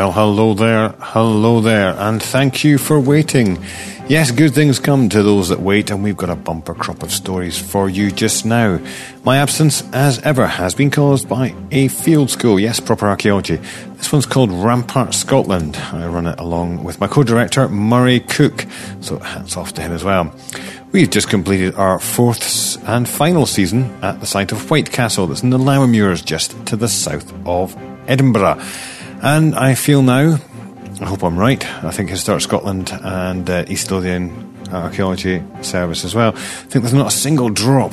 Well, hello there, hello there, and thank you for waiting. Yes, good things come to those that wait, and we've got a bumper crop of stories for you just now. My absence, as ever, has been caused by a field school. Yes, proper archaeology. This one's called Rampart Scotland. I run it along with my co-director, Murray Cook, so hats off to him as well. We've just completed our fourth and final season at the site of White Castle, that's in the Lammermuirs, just to the south of Edinburgh. And I feel now, I hope I'm right, I think Historic Scotland and uh, East Lothian Archaeology Service as well, I think there's not a single drop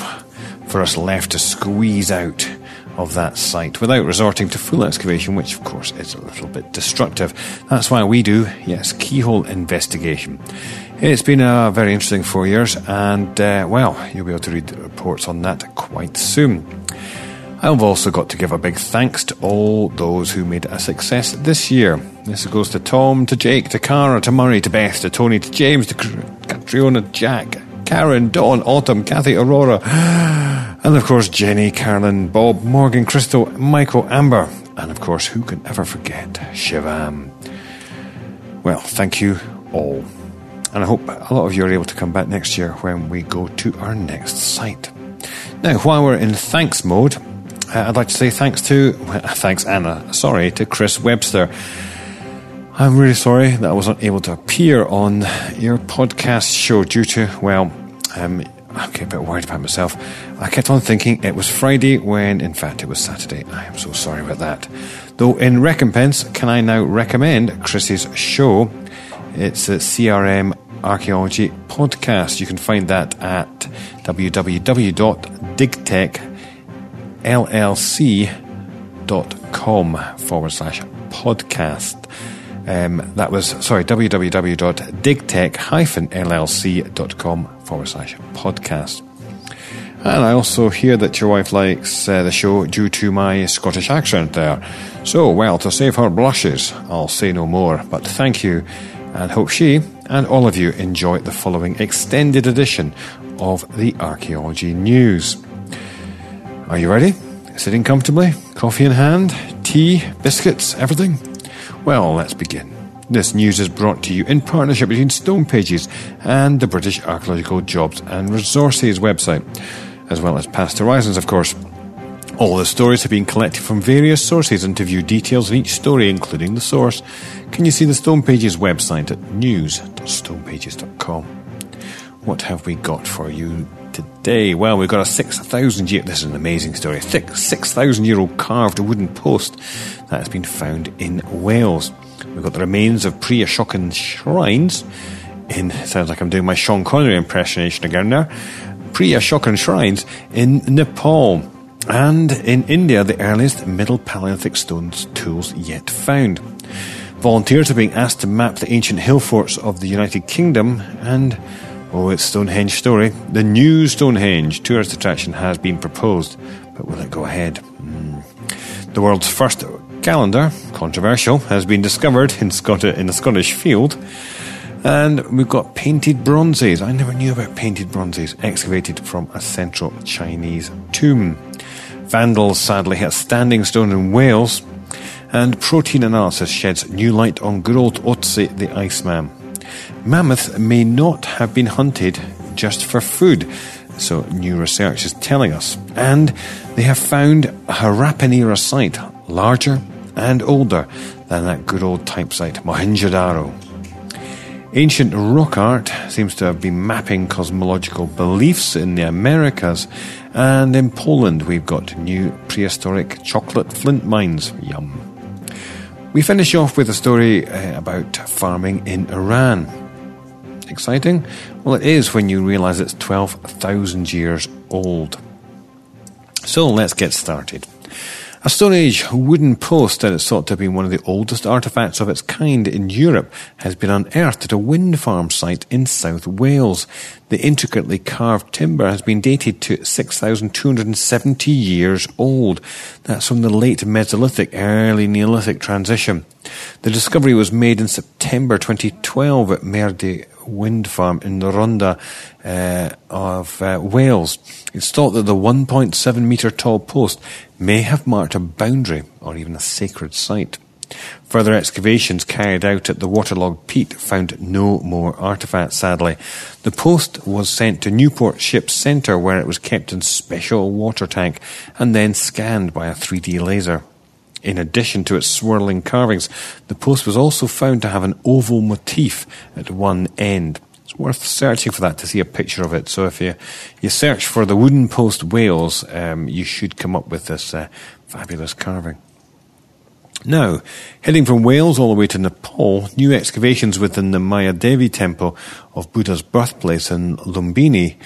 for us left to squeeze out of that site without resorting to full excavation, which of course is a little bit destructive. That's why we do, yes, keyhole investigation. It's been a very interesting four years, and uh, well, you'll be able to read the reports on that quite soon. I've also got to give a big thanks to all those who made a success this year. This goes to Tom, to Jake, to Cara, to Murray, to Beth, to Tony, to James, to Catriona, Jack, Karen, Dawn, Autumn, Kathy, Aurora, and of course Jenny, Carolyn, Bob, Morgan, Crystal, Michael, Amber, and of course, who can ever forget Shivam? Well, thank you all. And I hope a lot of you are able to come back next year when we go to our next site. Now, while we're in thanks mode, uh, I'd like to say thanks to, thanks Anna, sorry, to Chris Webster. I'm really sorry that I wasn't able to appear on your podcast show due to, well, um, I'm getting a bit worried about myself. I kept on thinking it was Friday when in fact it was Saturday. I am so sorry about that. Though in recompense, can I now recommend Chris's show? It's a CRM Archaeology Podcast. You can find that at www.digtech.com llc.com forward slash podcast. Um, that was, sorry, www.digtech-llc.com forward slash podcast. And I also hear that your wife likes uh, the show due to my Scottish accent there. So, well, to save her blushes, I'll say no more, but thank you and hope she and all of you enjoy the following extended edition of the Archaeology News. Are you ready? Sitting comfortably? Coffee in hand? Tea? Biscuits? Everything? Well, let's begin. This news is brought to you in partnership between Stone Pages and the British Archaeological Jobs and Resources website, as well as Past Horizons, of course. All the stories have been collected from various sources, and to view details of each story, including the source, can you see the Stone Pages website at news.stonepages.com. What have we got for you Well, we've got a 6,000 year, this is an amazing story, thick 6,000 year old carved wooden post that has been found in Wales. We've got the remains of pre Ashokan shrines in, sounds like I'm doing my Sean Connery impersonation again there, pre Ashokan shrines in Nepal. And in India, the earliest Middle Paleolithic stones tools yet found. Volunteers are being asked to map the ancient hill forts of the United Kingdom and Oh, it's Stonehenge story. The new Stonehenge tourist attraction has been proposed, but will it go ahead? Mm. The world's first calendar, controversial, has been discovered in, Scot- in a Scottish field. And we've got painted bronzes. I never knew about painted bronzes excavated from a central Chinese tomb. Vandals sadly hit a standing stone in Wales. And protein analysis sheds new light on good old Otzi the Iceman. Mammoths may not have been hunted just for food, so new research is telling us. And they have found a Harappan era site larger and older than that good old type site, Mohenjo-Daro. Ancient rock art seems to have been mapping cosmological beliefs in the Americas, and in Poland we've got new prehistoric chocolate flint mines. Yum. We finish off with a story uh, about farming in Iran. Exciting? Well, it is when you realize it's 12,000 years old. So let's get started. A Stone Age wooden post that is thought to have been one of the oldest artifacts of its kind in Europe has been unearthed at a wind farm site in South Wales. The intricately carved timber has been dated to 6,270 years old. That's from the late Mesolithic, early Neolithic transition. The discovery was made in September 2012 at Maerdy wind farm in the Rhondda uh, of uh, Wales. It's thought that the 1.7 metre tall post may have marked a boundary or even a sacred site. Further excavations carried out at the waterlogged peat found no more artifacts, sadly. The post was sent to Newport Ship Centre where it was kept in special water tank and then scanned by a 3D laser. In addition to its swirling carvings, the post was also found to have an oval motif at one end. It's worth searching for that to see a picture of it. So if you, you search for the wooden post Wales, um, you should come up with this uh, fabulous carving. Now, heading from Wales all the way to Nepal, new excavations within the Mayadevi temple of Buddha's birthplace in Lumbini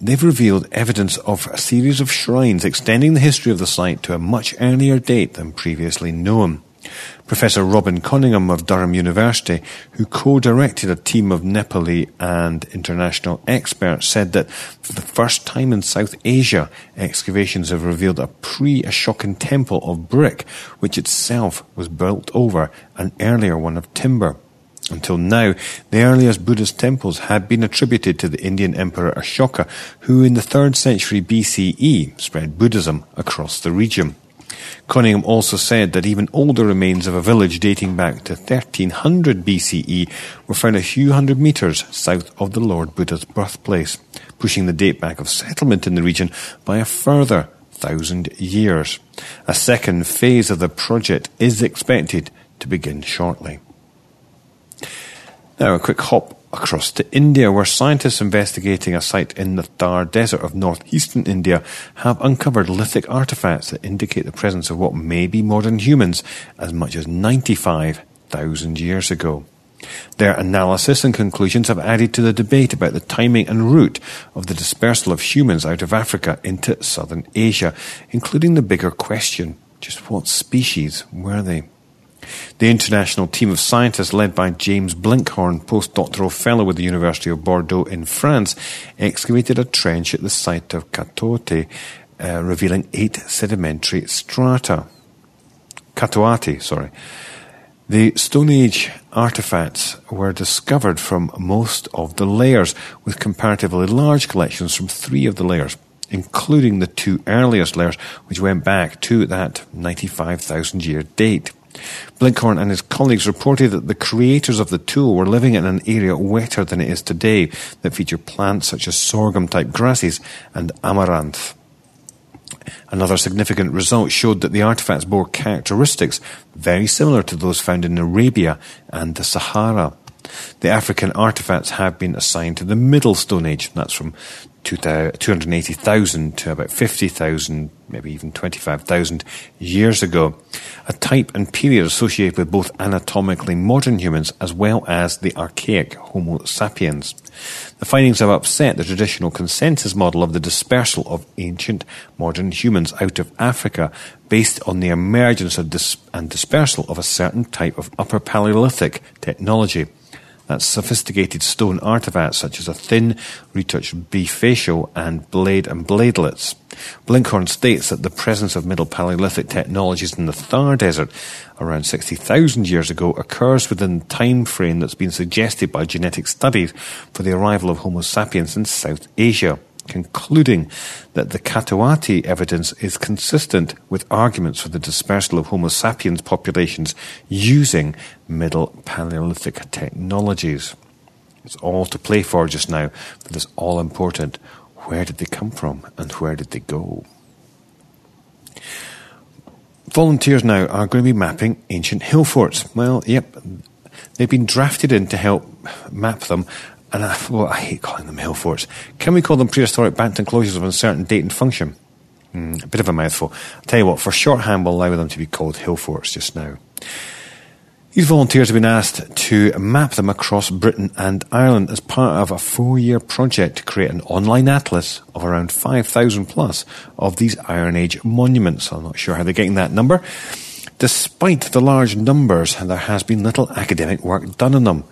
they've revealed evidence of a series of shrines extending the history of the site to a much earlier date than previously known. Professor Robin Coningham of Durham University, who co-directed a team of Nepali and international experts, said that for the first time in South Asia, excavations have revealed a pre-Ashokan temple of brick, which itself was built over an earlier one of timber. Until now, the earliest Buddhist temples had been attributed to the Indian Emperor Ashoka, who in the 3rd century BCE spread Buddhism across the region. Coningham also said that even older remains of a village dating back to 1300 BCE were found a few hundred metres south of the Lord Buddha's birthplace, pushing the date back of settlement in the region by a further thousand years. A second phase of the project is expected to begin shortly. Now, a quick hop across to India, where scientists investigating a site in the Thar Desert of northeastern India have uncovered lithic artifacts that indicate the presence of what may be modern humans as much as 95,000 years ago. Their analysis and conclusions have added to the debate about the timing and route of the dispersal of humans out of Africa into southern Asia, including the bigger question just what species were they? The international team of scientists led by James Blinkhorn, postdoctoral fellow with the University of Bordeaux in France, excavated a trench at the site of Katoati, uh, revealing eight sedimentary strata. Katoati, sorry. The Stone Age artifacts were discovered from most of the layers, with comparatively large collections from three of the layers, including the two earliest layers, which went back to that 95,000 year date. Blinkhorn and his colleagues reported that the creators of the tool were living in an area wetter than it is today that featured plants such as sorghum type grasses and amaranth. Another significant result showed that the artifacts bore characteristics very similar to those found in Arabia and the Sahara. The African artifacts have been assigned to the Middle Stone Age, that's from 280,000 to about 50,000, maybe even 25,000 years ago. A type and period associated with both anatomically modern humans as well as the archaic Homo sapiens. The findings have upset the traditional consensus model of the dispersal of ancient modern humans out of Africa based on the emergence dis- and dispersal of a certain type of Upper Paleolithic technology. That's sophisticated stone artifacts such as a thin, retouched bifacial and blade and bladelets. Blinkhorn states that the presence of Middle Paleolithic technologies in the Thar Desert around 60,000 years ago occurs within the time frame that's been suggested by genetic studies for the arrival of Homo sapiens in South Asia concluding that the Katoati evidence is consistent with arguments for the dispersal of Homo sapiens populations using Middle Paleolithic technologies. It's all to play for just now for this all important where did they come from and where did they go? Volunteers now are going to be mapping ancient hill forts. Well, yep, they've been drafted in to help map them and I, well, I hate calling them hill forts. Can we call them prehistoric banked enclosures of uncertain date and function? Mm, a bit of a mouthful. I'll tell you what, for shorthand, we'll allow them to be called hill forts just now. These volunteers have been asked to map them across Britain and Ireland as part of a four year project to create an online atlas of around 5,000 plus of these Iron Age monuments. I'm not sure how they're getting that number. Despite the large numbers, there has been little academic work done on them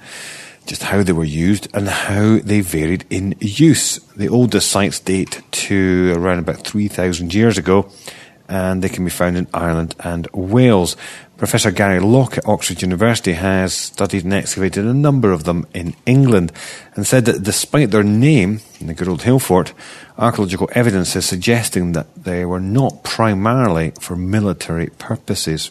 just how they were used and how they varied in use. The oldest sites date to around about 3,000 years ago, and they can be found in Ireland and Wales. Professor Gary Lock at Oxford University has studied and excavated a number of them in England and said that despite their name, the good old hill fort, archaeological evidence is suggesting that they were not primarily for military purposes.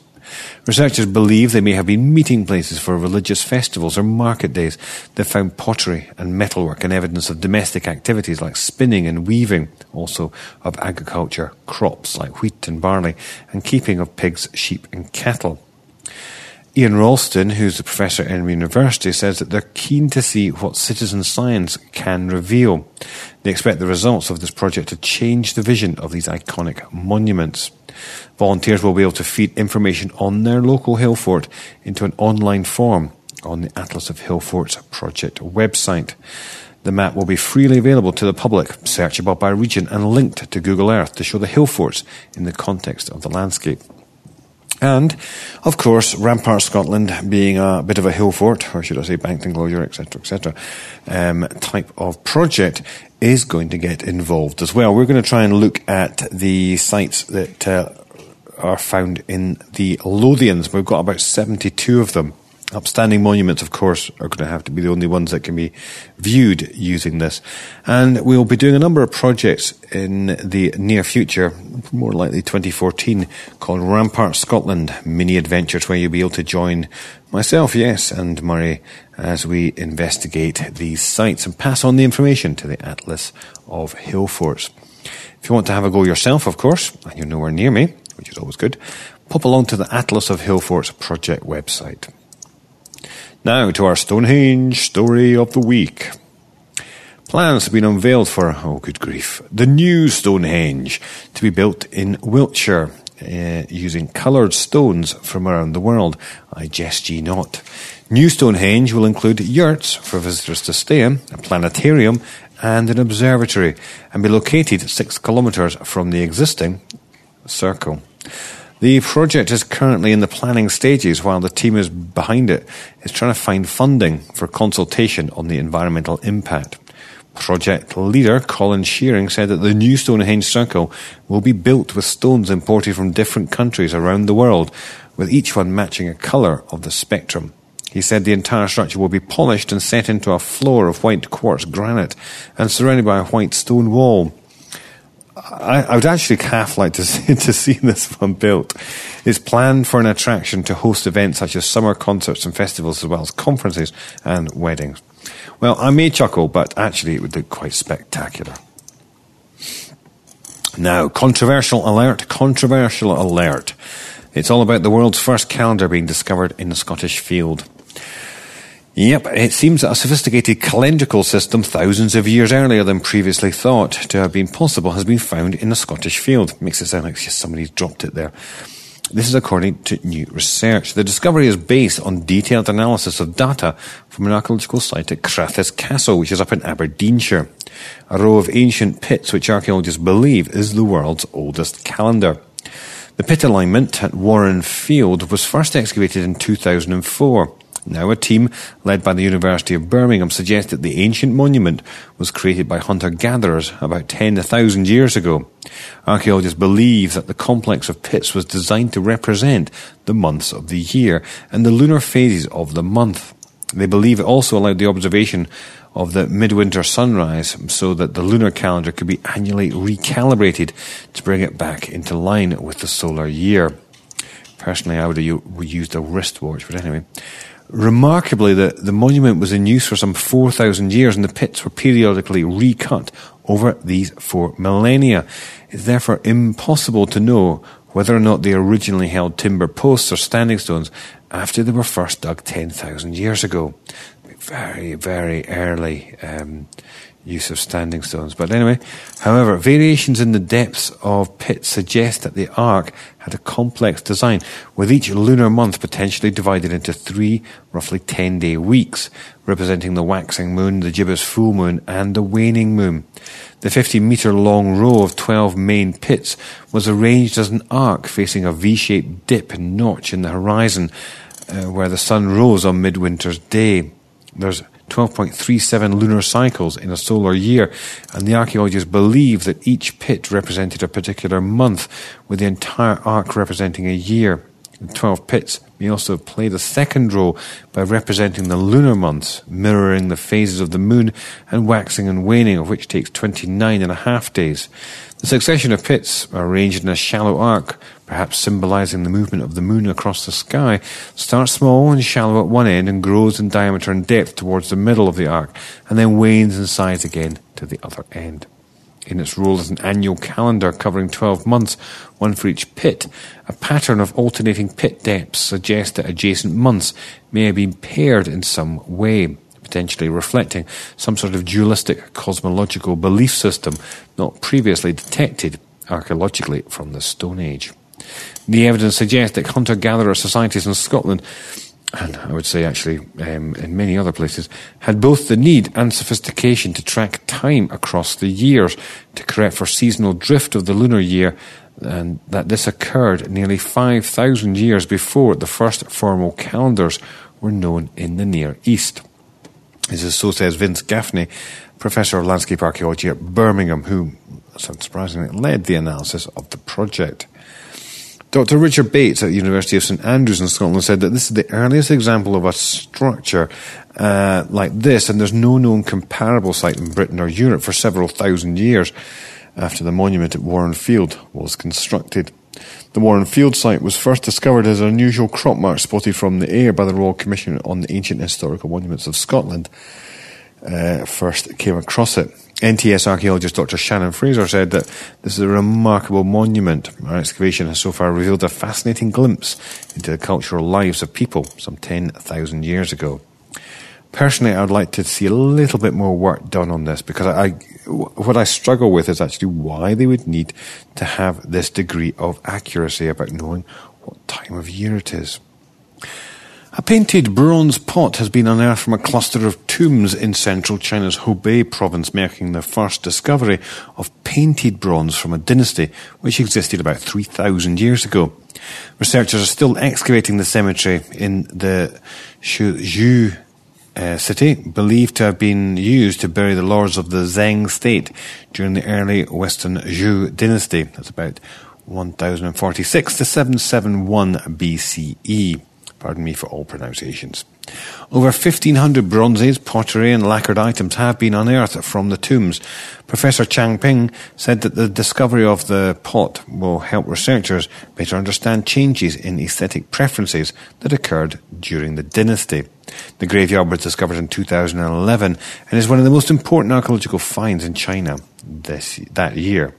Researchers believe they may have been meeting places for religious festivals or market days. They've found pottery and metalwork and evidence of domestic activities like spinning and weaving, also of agriculture, crops like wheat and barley, and keeping of pigs, sheep, and cattle. Ian Ralston, who's a professor at Emory University, says that they're keen to see what citizen science can reveal. They expect the results of this project to change the vision of these iconic monuments. Volunteers will be able to feed information on their local hill fort into an online form on the Atlas of Hill Forts project website. The map will be freely available to the public, searchable by region, and linked to Google Earth to show the hill forts in the context of the landscape. And, of course, Rampart Scotland being a bit of a hill fort, or should I say banked enclosure, etc., etc., um, type of project is going to get involved as well. We're going to try and look at the sites that uh, are found in the Lothians. We've got about 72 of them Upstanding monuments, of course, are going to have to be the only ones that can be viewed using this. And we'll be doing a number of projects in the near future, more likely 2014, called Rampart Scotland Mini Adventures, where you'll be able to join myself, yes, and Murray as we investigate these sites and pass on the information to the Atlas of Hill Forts. If you want to have a go yourself, of course, and you're nowhere near me, which is always good, pop along to the Atlas of Hill Forts project website. Now to our Stonehenge story of the week. Plans have been unveiled for, oh good grief, the new Stonehenge to be built in Wiltshire uh, using coloured stones from around the world. I jest ye not. New Stonehenge will include yurts for visitors to stay in, a planetarium, and an observatory, and be located six kilometres from the existing circle. The project is currently in the planning stages while the team is behind it is trying to find funding for consultation on the environmental impact. Project leader Colin Shearing said that the new Stonehenge Circle will be built with stones imported from different countries around the world, with each one matching a colour of the spectrum. He said the entire structure will be polished and set into a floor of white quartz granite and surrounded by a white stone wall. I, I, would actually half like to see, to see this one built. It's planned for an attraction to host events such as summer concerts and festivals, as well as conferences and weddings. Well, I may chuckle, but actually, it would look quite spectacular. Now, controversial alert, controversial alert. It's all about the world's first calendar being discovered in the Scottish field. Yep, it seems that a sophisticated calendrical system thousands of years earlier than previously thought to have been possible has been found in a Scottish field. Makes it sound like somebody's dropped it there. This is according to new research. The discovery is based on detailed analysis of data from an archaeological site at Crathes Castle, which is up in Aberdeenshire. A row of ancient pits which archaeologists believe is the world's oldest calendar. The pit alignment at Warren Field was first excavated in 2004. Now, a team led by the University of Birmingham suggests that the ancient monument was created by hunter gatherers about 10,000 years ago. Archaeologists believe that the complex of pits was designed to represent the months of the year and the lunar phases of the month. They believe it also allowed the observation of the midwinter sunrise so that the lunar calendar could be annually recalibrated to bring it back into line with the solar year. Personally, I would have used a wristwatch, but anyway. Remarkably, the, the monument was in use for some 4,000 years and the pits were periodically recut over these four millennia. It's therefore impossible to know whether or not they originally held timber posts or standing stones after they were first dug 10,000 years ago. Very, very early um, use of standing stones. But anyway, however, variations in the depths of pits suggest that the ark had a complex design, with each lunar month potentially divided into three roughly 10 day weeks, representing the waxing moon, the gibbous full moon, and the waning moon. The 50 metre long row of 12 main pits was arranged as an arc facing a V shaped dip and notch in the horizon, uh, where the sun rose on midwinter's day. There's 12.37 lunar cycles in a solar year, and the archaeologists believe that each pit represented a particular month, with the entire arc representing a year. The 12 pits. May also played a second role by representing the lunar months, mirroring the phases of the moon and waxing and waning, of which takes 29 and a half days. The succession of pits arranged in a shallow arc, perhaps symbolizing the movement of the moon across the sky, starts small and shallow at one end and grows in diameter and depth towards the middle of the arc, and then wanes in size again to the other end in its role as an annual calendar covering 12 months, one for each pit. A pattern of alternating pit depths suggests that adjacent months may have been paired in some way, potentially reflecting some sort of dualistic cosmological belief system not previously detected archaeologically from the Stone Age. The evidence suggests that hunter gatherer societies in Scotland and I would say actually um, in many other places, had both the need and sophistication to track time across the years to correct for seasonal drift of the lunar year, and that this occurred nearly 5,000 years before the first formal calendars were known in the Near East. This is so says Vince Gaffney, Professor of Landscape Archaeology at Birmingham, who, surprisingly, led the analysis of the project. Dr. Richard Bates at the University of St Andrews in Scotland said that this is the earliest example of a structure uh, like this, and there's no known comparable site in Britain or Europe for several thousand years after the monument at Warren Field was constructed. The Warren Field site was first discovered as an unusual crop mark spotted from the air by the Royal Commission on the Ancient Historical Monuments of Scotland. Uh, first came across it. NTS archaeologist Dr. Shannon Fraser said that this is a remarkable monument. Our excavation has so far revealed a fascinating glimpse into the cultural lives of people some 10,000 years ago. Personally, I would like to see a little bit more work done on this because I, what I struggle with is actually why they would need to have this degree of accuracy about knowing what time of year it is. A painted bronze pot has been unearthed from a cluster of tombs in central China's Hubei province, marking the first discovery of painted bronze from a dynasty which existed about 3,000 years ago. Researchers are still excavating the cemetery in the Shuzhou uh, city, believed to have been used to bury the lords of the Zheng state during the early Western Zhou dynasty. That's about 1046 to 771 BCE. Pardon me for all pronunciations. Over 1,500 bronzes, pottery, and lacquered items have been unearthed from the tombs. Professor Chang Ping said that the discovery of the pot will help researchers better understand changes in aesthetic preferences that occurred during the dynasty. The graveyard was discovered in 2011 and is one of the most important archaeological finds in China this, that year.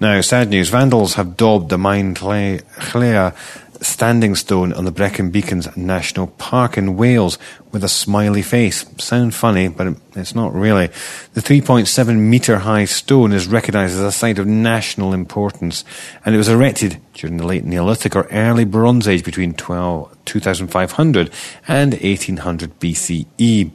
Now, sad news. Vandals have daubed the Maen Llia standing stone on the Brecon Beacons National Park in Wales with a smiley face. Sound funny, but it's not really. The 3.7 metre high stone is recognised as a site of national importance, and it was erected during the late Neolithic or early Bronze Age between 12, 2500 and 1800 BCE.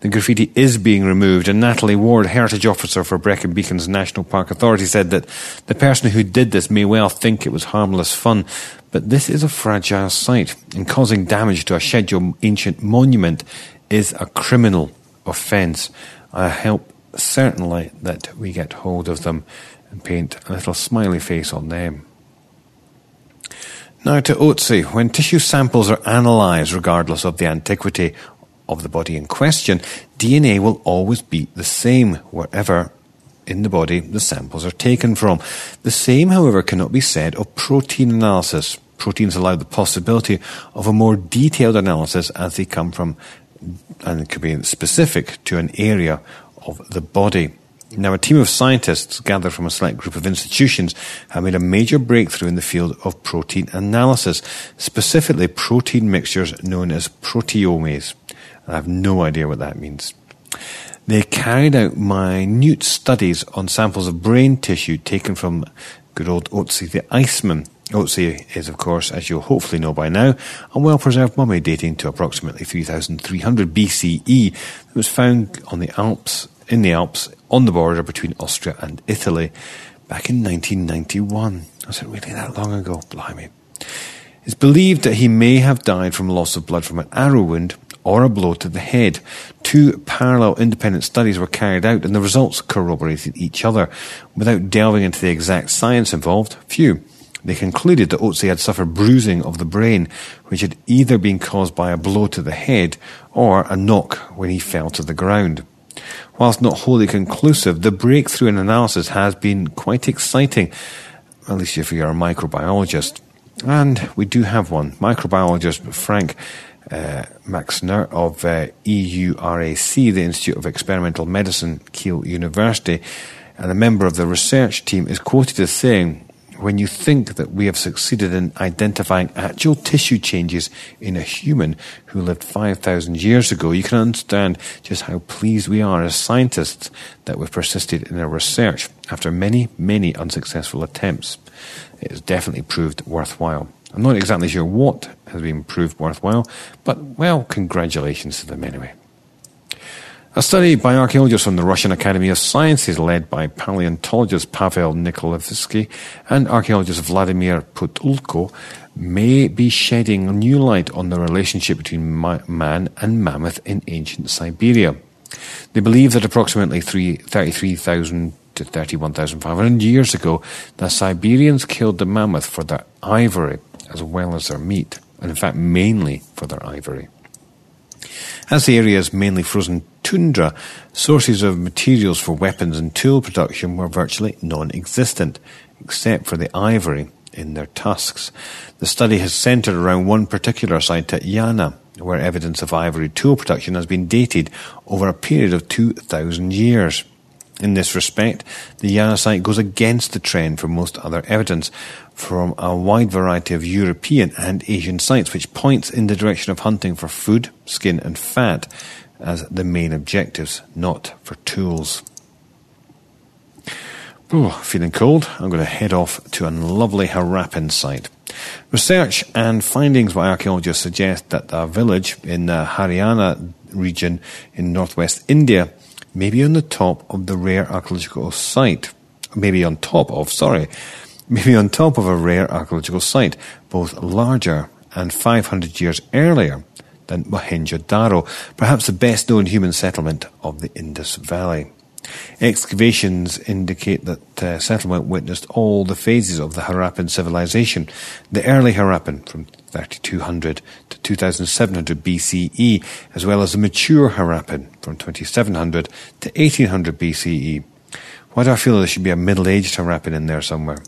The graffiti is being removed, and Natalie Ward, Heritage Officer for Brecon Beacons National Park Authority, said that the person who did this may well think it was harmless fun, but this is a fragile site, and causing damage to a scheduled ancient monument is a criminal offence. I hope certainly that we get hold of them and paint a little smiley face on them. Now to Otzi. When tissue samples are analysed, regardless of the antiquity of the body in question, DNA will always be the same wherever in the body the samples are taken from. The same, however, cannot be said of protein analysis. Proteins allow the possibility of a more detailed analysis as they come from, and could be specific to an area of the body. Now, a team of scientists gathered from a select group of institutions have made a major breakthrough in the field of protein analysis, specifically protein mixtures known as proteomes. I have no idea what that means. They carried out minute studies on samples of brain tissue taken from good old Otzi the Iceman. Otzi is, of course, as you'll hopefully know by now, a well preserved mummy dating to approximately 3300 BCE that was found on the Alps, in the Alps on the border between Austria and Italy back in 1991. Was it really that long ago? Blimey. It's believed that he may have died from loss of blood from an arrow wound or a blow to the head. Two parallel independent studies were carried out and the results corroborated each other. Without delving into the exact science involved, few. They concluded that Otzi had suffered bruising of the brain, which had either been caused by a blow to the head or a knock when he fell to the ground. Whilst not wholly conclusive, the breakthrough in analysis has been quite exciting, at least if you're a microbiologist. And we do have one. Microbiologist Frank uh, Maixner of uh, EURAC, the Institute of Experimental Medicine, Kiel University, and a member of the research team, is quoted as saying, when you think that we have succeeded in identifying actual tissue changes in a human who lived 5,000 years ago, you can understand just how pleased we are as scientists that we've persisted in our research after many, many unsuccessful attempts. It has definitely proved worthwhile. I'm not exactly sure what has been proved worthwhile, but well, congratulations to them anyway. A study by archaeologists from the Russian Academy of Sciences, led by paleontologist Pavel Nikolevsky and archaeologist Vladimir Pitulko, may be shedding new light on the relationship between man and mammoth in ancient Siberia. They believe that approximately 33,000 to 31,500 years ago, the Siberians killed the mammoth for their ivory as well as their meat, and in fact mainly for their ivory. As the area is mainly frozen tundra, sources of materials for weapons and tool production were virtually non existent, except for the ivory in their tusks. The study has centered around one particular site at Yana, where evidence of ivory tool production has been dated over a period of 2,000 years. In this respect, the Yana site goes against the trend for most other evidence from a wide variety of European and Asian sites, which points in the direction of hunting for food, skin, and fat as the main objectives, not for tools. Oh, feeling cold? I'm going to head off to a lovely Harappan site. Research and findings by archaeologists suggest that a village in the Haryana region in northwest India maybe on the top of the rare archaeological site. Maybe on top of, sorry, maybe on top of a rare archaeological site, both larger and 500 years earlier than Mohenjo-Daro, perhaps the best known human settlement of the Indus Valley. Excavations indicate that uh, settlement witnessed all the phases of the Harappan civilization. The early Harappan, from 3200 to 2700 BCE, as well as the mature Harappan, from 2700 to 1800 BCE. Why do I feel there should be a middle aged Harappan in there somewhere?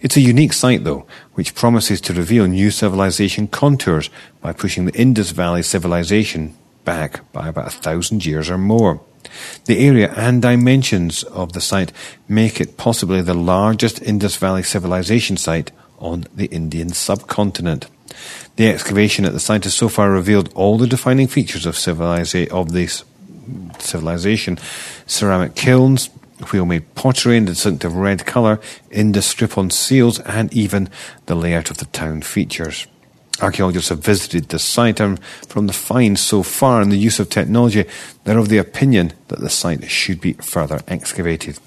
It's a unique site, though, which promises to reveal new civilization contours by pushing the Indus Valley civilization back by about a thousand years or more. The area and dimensions of the site make it possibly the largest Indus Valley civilization site on the Indian subcontinent. The excavation at the site has so far revealed all the defining features of, civiliza- of this civilization ceramic kilns, wheel made pottery in distinctive red colour, Indus strip on seals, and even the layout of the town features. Archaeologists have visited the site and from the finds so far and the use of technology, they're of the opinion that the site should be further excavated.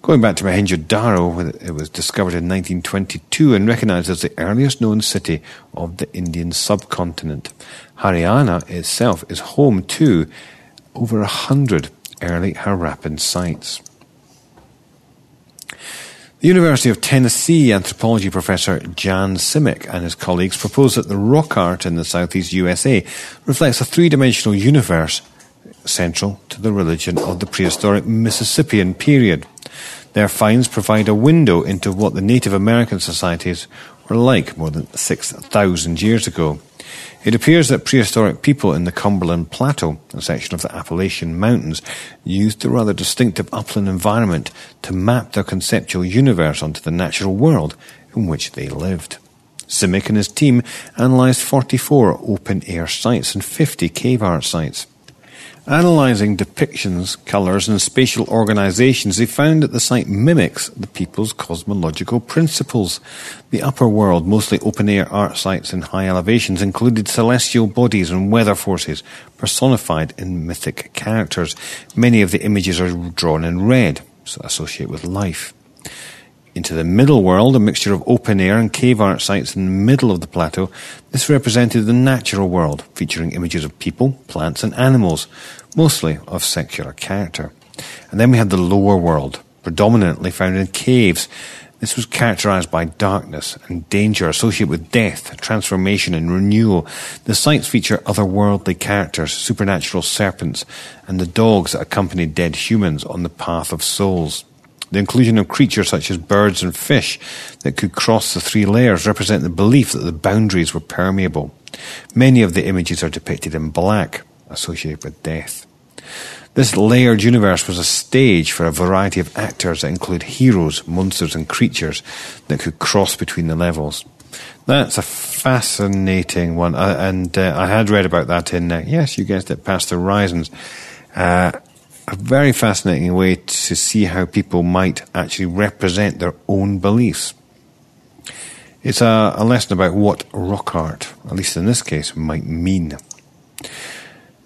Going back to Mohenjo-Daro, it was discovered in 1922 and recognized as the earliest known city of the Indian subcontinent. Haryana itself is home to over a hundred early Harappan sites. The University of Tennessee anthropology professor Jan Simek and his colleagues propose that the rock art in the southeast USA reflects a three dimensional universe central to the religion of the prehistoric Mississippian period. Their finds provide a window into what the Native American societies were like more than 6,000 years ago. It appears that prehistoric people in the Cumberland Plateau, a section of the Appalachian Mountains, used the rather distinctive upland environment to map their conceptual universe onto the natural world in which they lived. Simek and his team analysed 44 open air sites and 50 cave art sites. Analyzing depictions, colors, and spatial organizations, they found that the site mimics the people's cosmological principles. The upper world, mostly open air art sites in high elevations, included celestial bodies and weather forces personified in mythic characters. Many of the images are drawn in red, so associate with life into the middle world, a mixture of open air and cave art sites in the middle of the plateau. This represented the natural world, featuring images of people, plants, and animals, mostly of secular character. And then we had the lower world, predominantly found in caves. This was characterized by darkness and danger associated with death, transformation, and renewal. The sites feature otherworldly characters, supernatural serpents, and the dogs that accompanied dead humans on the path of souls. The inclusion of creatures such as birds and fish that could cross the three layers represent the belief that the boundaries were permeable. Many of the images are depicted in black, associated with death. This layered universe was a stage for a variety of actors that include heroes, monsters, and creatures that could cross between the levels. That's a fascinating one, uh, and uh, I had read about that in, uh, yes, you guessed it, Past Horizons. Uh, a very fascinating way to see how people might actually represent their own beliefs. It's a, a lesson about what rock art, at least in this case, might mean.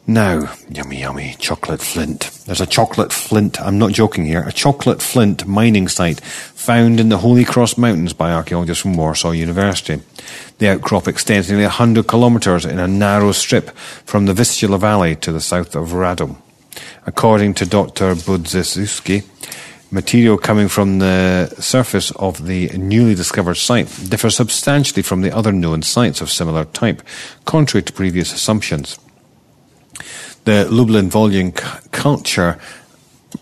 Now, yummy, yummy, chocolate flint. There's a chocolate flint, I'm not joking here, a chocolate flint mining site found in the Holy Cross Mountains by archaeologists from Warsaw University. The outcrop extends nearly 100 kilometres in a narrow strip from the Vistula Valley to the south of Radom. According to Dr. Budziszewski, material coming from the surface of the newly discovered site differs substantially from the other known sites of similar type, contrary to previous assumptions the Lublin Volhynian culture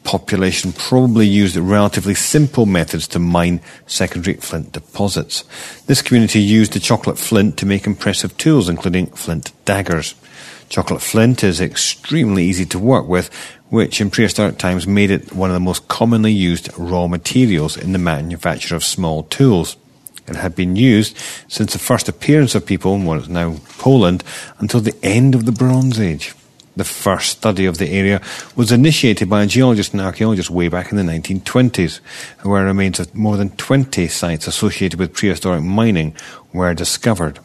population probably used relatively simple methods to mine secondary flint deposits. This community used the chocolate flint to make impressive tools, including flint daggers. Chocolate flint is extremely easy to work with, which in prehistoric times made it one of the most commonly used raw materials in the manufacture of small tools. It had been used since the first appearance of people in what is now Poland until the end of the Bronze Age. The first study of the area was initiated by a geologist and archaeologist way back in the 1920s, where remains of more than 20 sites associated with prehistoric mining were discovered.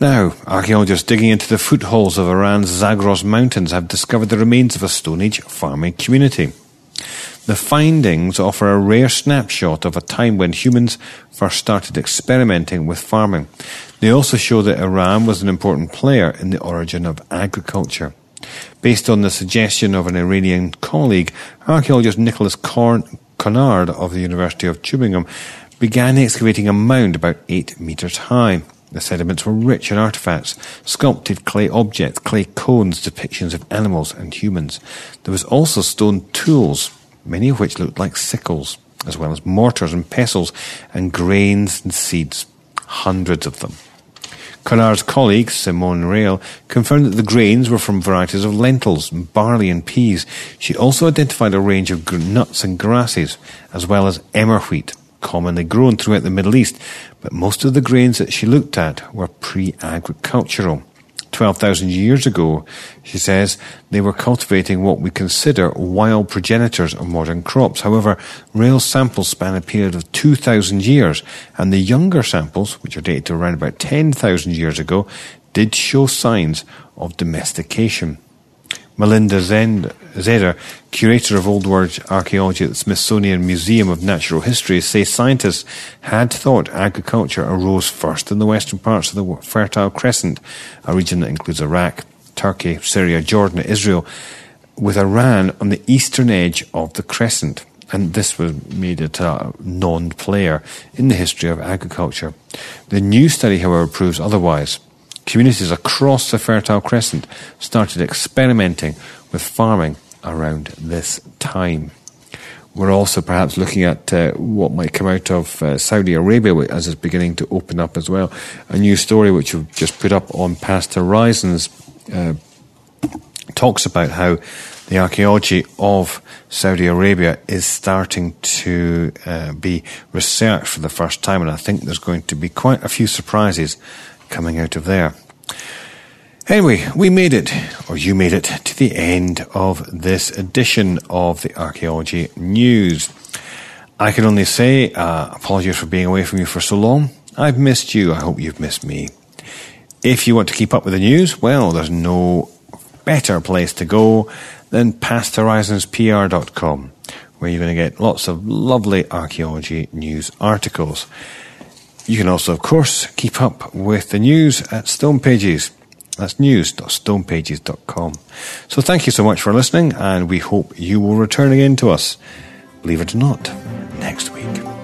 Now, archaeologists digging into the footholds of Iran's Zagros Mountains have discovered the remains of a Stone Age farming community. The findings offer a rare snapshot of a time when humans first started experimenting with farming. They also show that Iran was an important player in the origin of agriculture. Based on the suggestion of an Iranian colleague, archaeologist Nicholas Corn- Conard of the University of Tübingen began excavating a mound about eight meters high. The sediments were rich in artifacts, sculpted clay objects, clay cones, depictions of animals and humans. There was also stone tools, many of which looked like sickles, as well as mortars and pestles and grains and seeds, hundreds of them. Conard's colleague, Simone Riehl, confirmed that the grains were from varieties of lentils, barley, and peas. She also identified a range of nuts and grasses, as well as emmer wheat, commonly grown throughout the Middle East, but most of the grains that she looked at were pre agricultural. 12,000 years ago, she says, they were cultivating what we consider wild progenitors of modern crops. However, Riehl's samples span a period of 2,000 years, and the younger samples, which are dated to around about 10,000 years ago, did show signs of domestication. Melinda Zeder, curator of Old World Archaeology at the Smithsonian Museum of Natural History, says scientists had thought agriculture arose first in the western parts of the Fertile Crescent, a region that includes Iraq, Turkey, Syria, Jordan, Israel, with Iran on the eastern edge of the crescent. And this was made it a non-player in the history of agriculture. The new study, however, proves otherwise communities across the Fertile Crescent started experimenting with farming around this time. We're also perhaps looking at uh, what might come out of uh, Saudi Arabia as it's beginning to open up as well. A new story which we've just put up on Past Horizons uh, talks about how the archaeology of Saudi Arabia is starting to uh, be researched for the first time, and I think there's going to be quite a few surprises coming out of there. Anyway, we made it, or you made it, to the end of this edition of the Archaeology News. I can only say, uh, apologies for being away from you for so long. I've missed you. I hope you've missed me. If you want to keep up with the news, well, there's no better place to go than pasthorizonspr.com, where you're going to get lots of lovely archaeology news articles. You can also, of course, keep up with the news at Stone Pages. That's news.stonepages.com. So thank you so much for listening, and we hope you will return again to us. Believe it or not, next week.